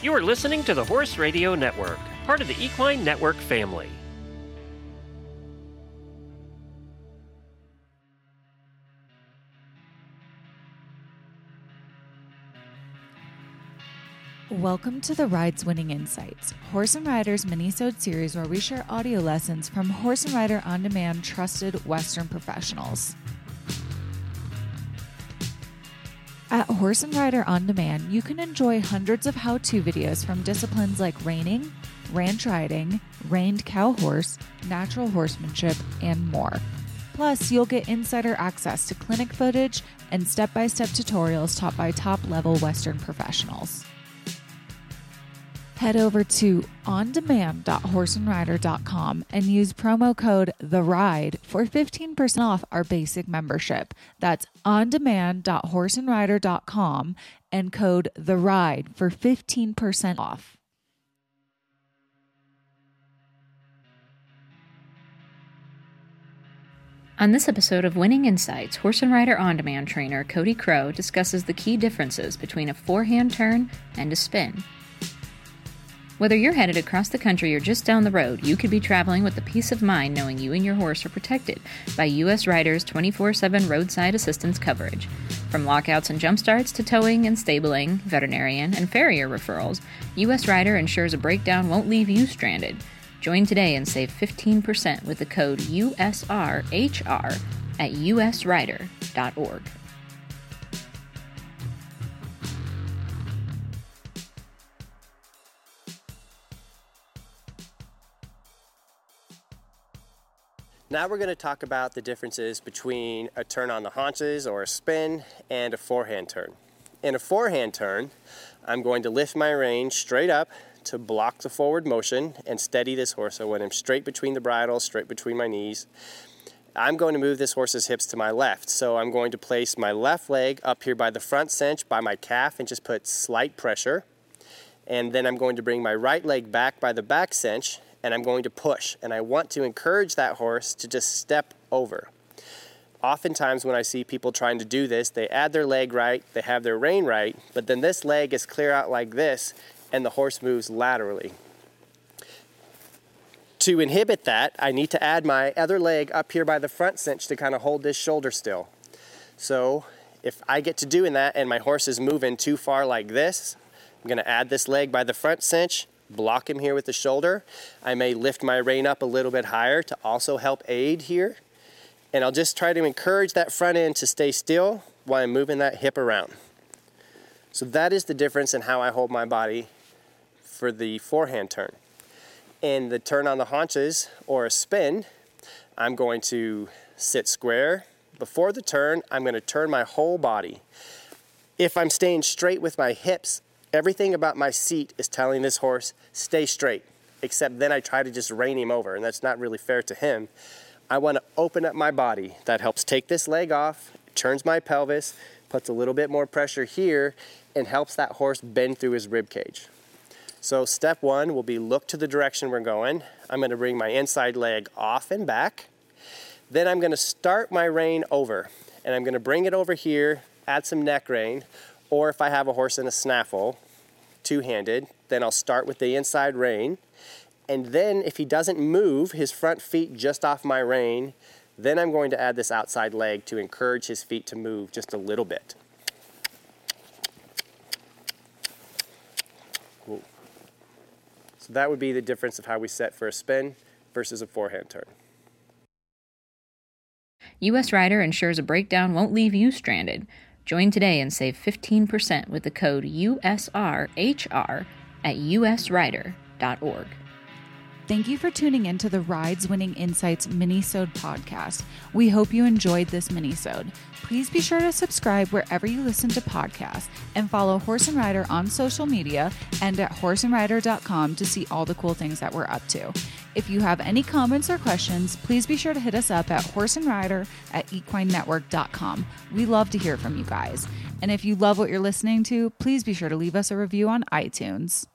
You are listening to the Horse Radio Network, part of the Equine Network family. Welcome to the Rides Winning Insights, Horse and Riders minisode series where we share audio lessons from Horse and Rider on demand trusted Western professionals. At Horse and Rider On Demand, you can enjoy hundreds of how to videos from disciplines like reining, ranch riding, reined cow horse, natural horsemanship, and more. Plus, you'll get insider access to clinic footage and step by step tutorials taught by top level Western professionals head over to ondemand.horseandrider.com and use promo code the ride for 15% off our basic membership that's ondemand.horseandrider.com and code the ride for 15% off On this episode of Winning Insights, Horse and Rider On Demand trainer Cody Crow discusses the key differences between a forehand turn and a spin. Whether you're headed across the country or just down the road, you could be traveling with the peace of mind knowing you and your horse are protected by U.S. Riders 24 7 roadside assistance coverage. From lockouts and jump starts to towing and stabling, veterinarian, and farrier referrals, U.S. Rider ensures a breakdown won't leave you stranded. Join today and save 15% with the code USRHR at usrider.org. Now we're going to talk about the differences between a turn on the haunches or a spin and a forehand turn. In a forehand turn, I'm going to lift my rein straight up to block the forward motion and steady this horse. So when I'm straight between the bridle, straight between my knees, I'm going to move this horse's hips to my left. So I'm going to place my left leg up here by the front cinch by my calf and just put slight pressure. And then I'm going to bring my right leg back by the back cinch and I'm going to push. And I want to encourage that horse to just step over. Oftentimes, when I see people trying to do this, they add their leg right, they have their rein right, but then this leg is clear out like this, and the horse moves laterally. To inhibit that, I need to add my other leg up here by the front cinch to kind of hold this shoulder still. So, if I get to doing that and my horse is moving too far like this, I'm going to add this leg by the front cinch, block him here with the shoulder. I may lift my rein up a little bit higher to also help aid here. And I'll just try to encourage that front end to stay still while I'm moving that hip around. So that is the difference in how I hold my body for the forehand turn. In the turn on the haunches or a spin, I'm going to sit square. Before the turn, I'm going to turn my whole body. If I'm staying straight with my hips, Everything about my seat is telling this horse, stay straight, except then I try to just rein him over, and that's not really fair to him. I want to open up my body. That helps take this leg off, turns my pelvis, puts a little bit more pressure here, and helps that horse bend through his rib cage. So step one will be look to the direction we're going. I'm going to bring my inside leg off and back. Then I'm going to start my rein over, and I'm going to bring it over here, add some neck rein, or if I have a horse in a snaffle, two-handed, then I'll start with the inside rein. And then if he doesn't move his front feet just off my rein, then I'm going to add this outside leg to encourage his feet to move just a little bit. Ooh. So that would be the difference of how we set for a spin versus a forehand turn. US Rider ensures a breakdown won't leave you stranded. Join today and save 15% with the code USRHR at usrider.org. Thank you for tuning in to the Rides Winning Insights minisode podcast. We hope you enjoyed this minisode. Please be sure to subscribe wherever you listen to podcasts and follow Horse and Rider on social media and at horseandrider.com to see all the cool things that we're up to. If you have any comments or questions, please be sure to hit us up at horseandrider at equinenetwork.com. We love to hear from you guys. And if you love what you're listening to, please be sure to leave us a review on iTunes.